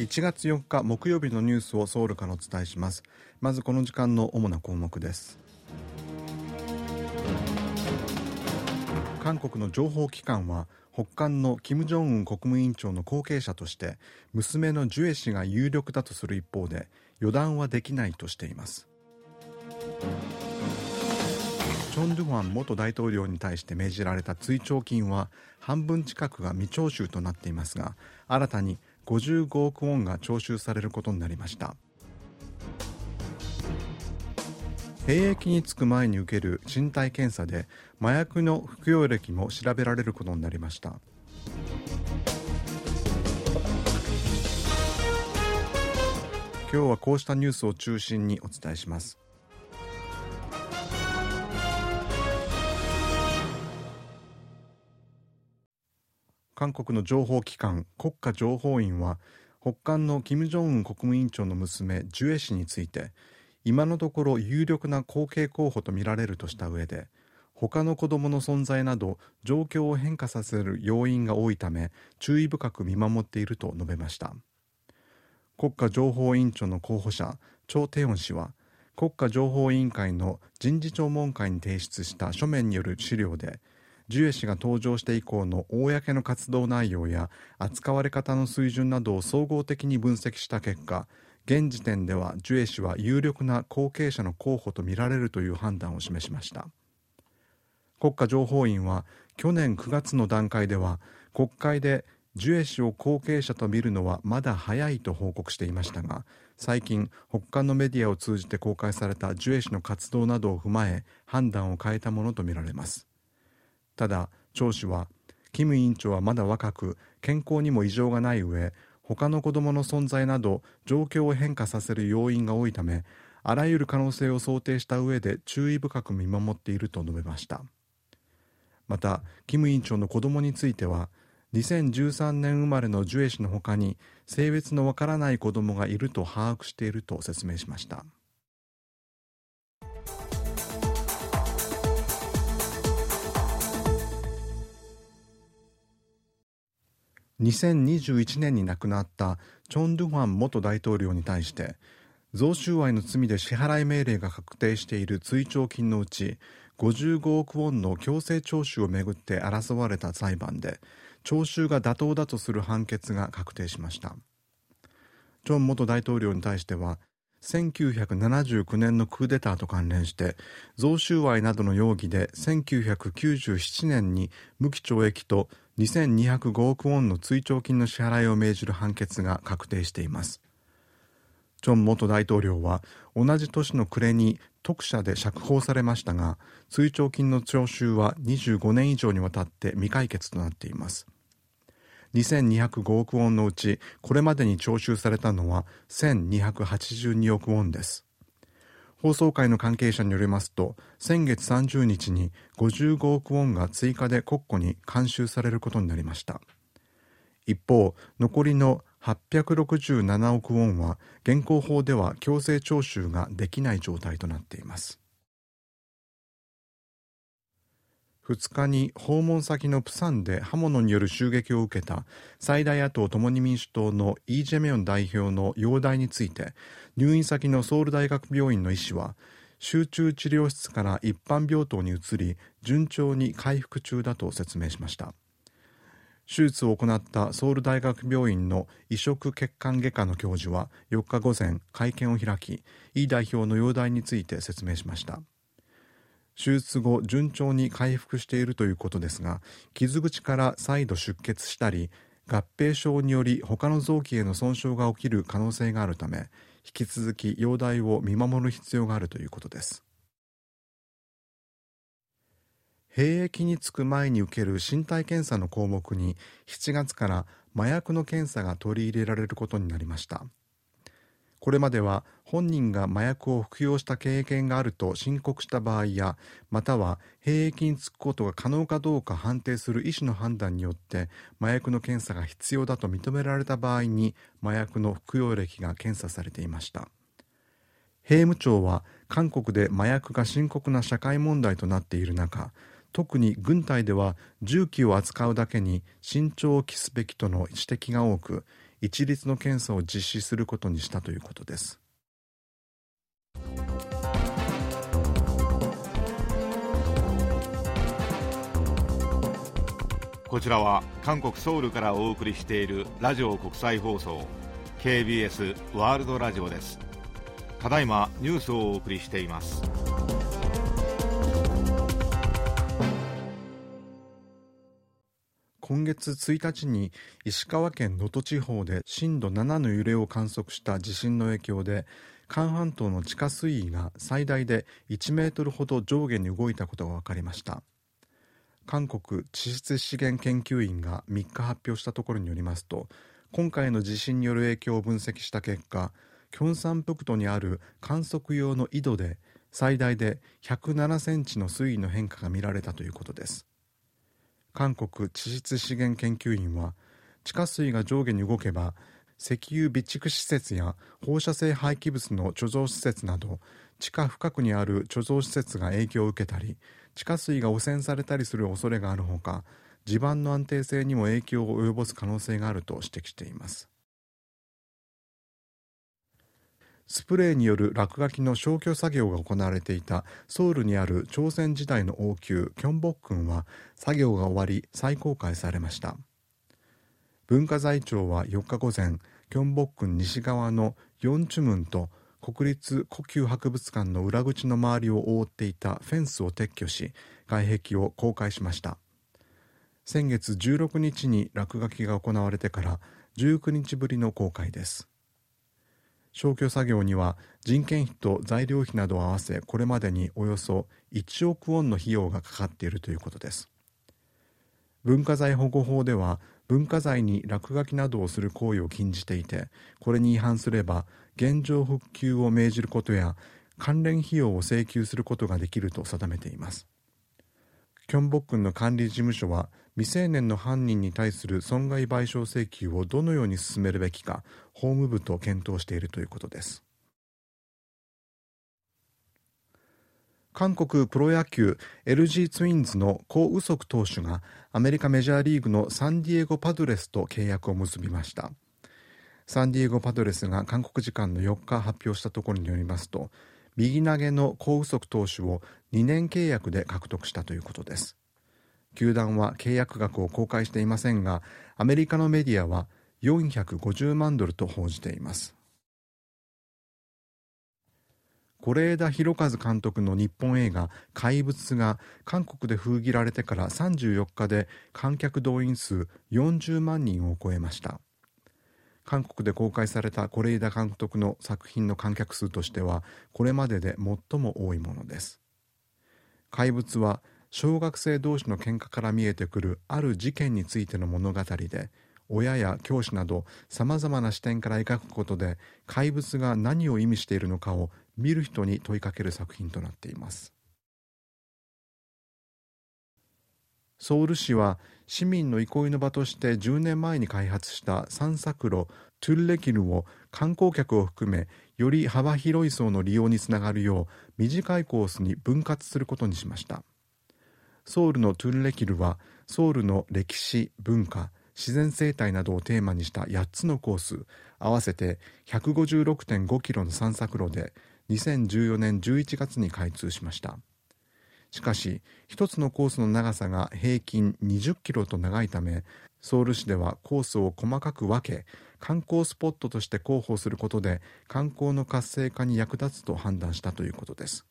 1月4日木曜日のニュースをソウルからお伝えします。まずこの時間の主な項目です。韓国の情報機関は北韓の金正恩国務委員長の後継者として娘のジュエ氏が有力だとする一方で予断はできないとしています。チョン・ドゥファン元大統領に対して命じられた追徴金は半分近くが未徴収となっていますが新たに55億ウォンが徴収されることになりました兵役に就く前に受ける身体検査で麻薬の服用歴も調べられることになりました今日はこうしたニュースを中心にお伝えします韓国の情報機関国家情報院は北韓の金正恩国務委員長の娘ジュエ氏について今のところ有力な後継候補とみられるとした上で他の子供の存在など状況を変化させる要因が多いため注意深く見守っていると述べました。国家情報委員長の候補者チョ・テヨン氏は国家情報委員会の人事聴聞会に提出した書面による資料でジュエ氏が登場して以降の公の活動内容や扱われ方の水準などを総合的に分析した結果現時点ではジュエ氏は有力な後継者の候補とみられるという判断を示しました。国家情報院は去年9月の段階では国会でジュエ氏を後継者と見るのはまだ早いと報告していましたが最近北韓のメディアを通じて公開されたジュエ氏の活動などを踏まえ判断を変えたものとみられます。ただ張氏はキム委員長はまだ若く健康にも異常がない上他の子供の存在など状況を変化させる要因が多いためあらゆる可能性を想定した上で注意深く見守っていると述べました。またキム委員長の子供については2013年生まれのジュエ氏のほかに性別のわからない子供がいると把握していると説明しました。2021年に亡くなったチョン・ドゥファン元大統領に対して贈収賄の罪で支払い命令が確定している追徴金のうち55億ウォンの強制徴収をめぐって争われた裁判で徴収が妥当だとする判決が確定しました。チョン元大統領に対しては1979年のクーデターと関連して贈収賄などの容疑で1997年に無期懲役と2205億ウォンの追徴金の支払いを命じる判決が確定しています。チョン元大統領は同じ年の暮れに特赦で釈放されましたが追徴金の徴収は25年以上にわたって未解決となっています。2205億ウォンのうちこれまでに徴収されたのは1282億ウォンです。放送会の関係者によりますと先月30日に55億ウォンが追加で国庫に監修されることになりました。一方残りの867億ウォンは現行法では強制徴収ができない状態となっています。2日に訪問先のプサンで刃物による襲撃を受けた最大野党共に民主党のイ・ジェミョン代表の容体について入院先のソウル大学病院の医師は集中治療室から一般病棟に移り順調に回復中だと説明しました。手術を行ったソウル大学病院の移植血管外科の教授は4日午前会見を開きイ代表の容体について説明しました。手術後順調に回復しているということですが傷口から再度出血したり合併症により他の臓器への損傷が起きる可能性があるため引き続き容体を見守る必要があるということです。兵役に就く前に受ける身体検査の項目に7月から麻薬の検査が取り入れられることになりました。これまでは本人が麻薬を服用した経験があると申告した場合やまたは兵役に就くことが可能かどうか判定する医師の判断によって麻薬の検査が必要だと認められた場合に麻薬の服用歴が検査されていました。兵務庁は韓国で麻薬が深刻な社会問題となっている中特に軍隊では銃器を扱うだけに慎重を期すべきとの指摘が多く一律の検査を実施することにしたということです。こちらは韓国ソウルからお送りしているラジオ国際放送 KBS ワールドラジオです。ただいまニュースをお送りしています。今月1日に石川県能登地方で震度7の揺れを観測した地震の影響で韓半島の地下水位が最大で1メートルほど上下に動いたことが分かりました。韓国地質資源研究院が3日発表したところによりますと今回の地震による影響を分析した結果キョンサンプクトにある観測用の井戸で最大で107センチの水位の変化が見られたということです。韓国地質資源研究院は地下水が上下に動けば石油備蓄施設や放射性廃棄物の貯蔵施設など地下深くにある貯蔵施設が影響を受けたり地下水が汚染されたりする恐れがあるほか地盤の安定性にも影響を及ぼす可能性があると指摘しています。スプレーによる落書きの消去作業が行われていたソウルにある朝鮮時代の王宮キョンボックンは作業が終わり再公開されました。文化財庁は4日午前キョンボックン西側のヨンチュムンと国立故宮博物館の裏口の周りを覆っていたフェンスを撤去し外壁を公開しました。先月16日に落書きが行われてから19日ぶりの公開です。消去作業には人件費と材料費などを合わせこれまでにおよそ1億ウォンの費用がかかっているということです。文化財保護法では文化財に落書きなどをする行為を禁じていてこれに違反すれば現状復旧を命じることや関連費用を請求することができると定めています。キョンボックンの管理事務所は未成年の犯人に対する損害賠償請求をどのように進めるべきか法務部と検討しているということです。韓国プロ野球 LG ツインズのコ・ウソク投手がアメリカメジャーリーグのサンディエゴ・パドレスと契約を結びました。サンディエゴ・パドレスが韓国時間の4日発表したところによりますと右投げのコ・ウソク投手を2年契約で獲得したということです。球団は契約額を公開していませんがアメリカのメディアは450万ドルと報じています。是枝裕和監督の日本映画「怪物」が韓国で封切られてから34日で観客動員数40万人を超えました。韓国で公開された是枝監督の作品の観客数としてはこれまでで最も多いものです。怪物は小学生同士の喧嘩から見えてくるある事件についての物語で親や教師などさまざまな視点から描くことで怪物が何を意味しているのかを見る人に問いかける作品となっています。ソウル市は市民の憩いの場として10年前に開発した散策路トゥルレキルを観光客を含めより幅広い層の利用につながるよう短いコースに分割することにしました。ソウルのトゥルレキルはソウルの歴史文化自然生態などをテーマにした8つのコース合わせて156.5キロの散策路で2014年11月に開通しました。しかし1つのコースの長さが平均20キロと長いためソウル市ではコースを細かく分け観光スポットとして広報することで観光の活性化に役立つと判断したということです。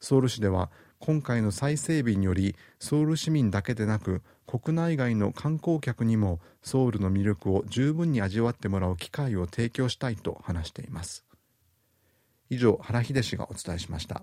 ソウル市では今回の再整備によりソウル市民だけでなく国内外の観光客にもソウルの魅力を十分に味わってもらう機会を提供したいと話しています。以上原秀氏がお伝えしました。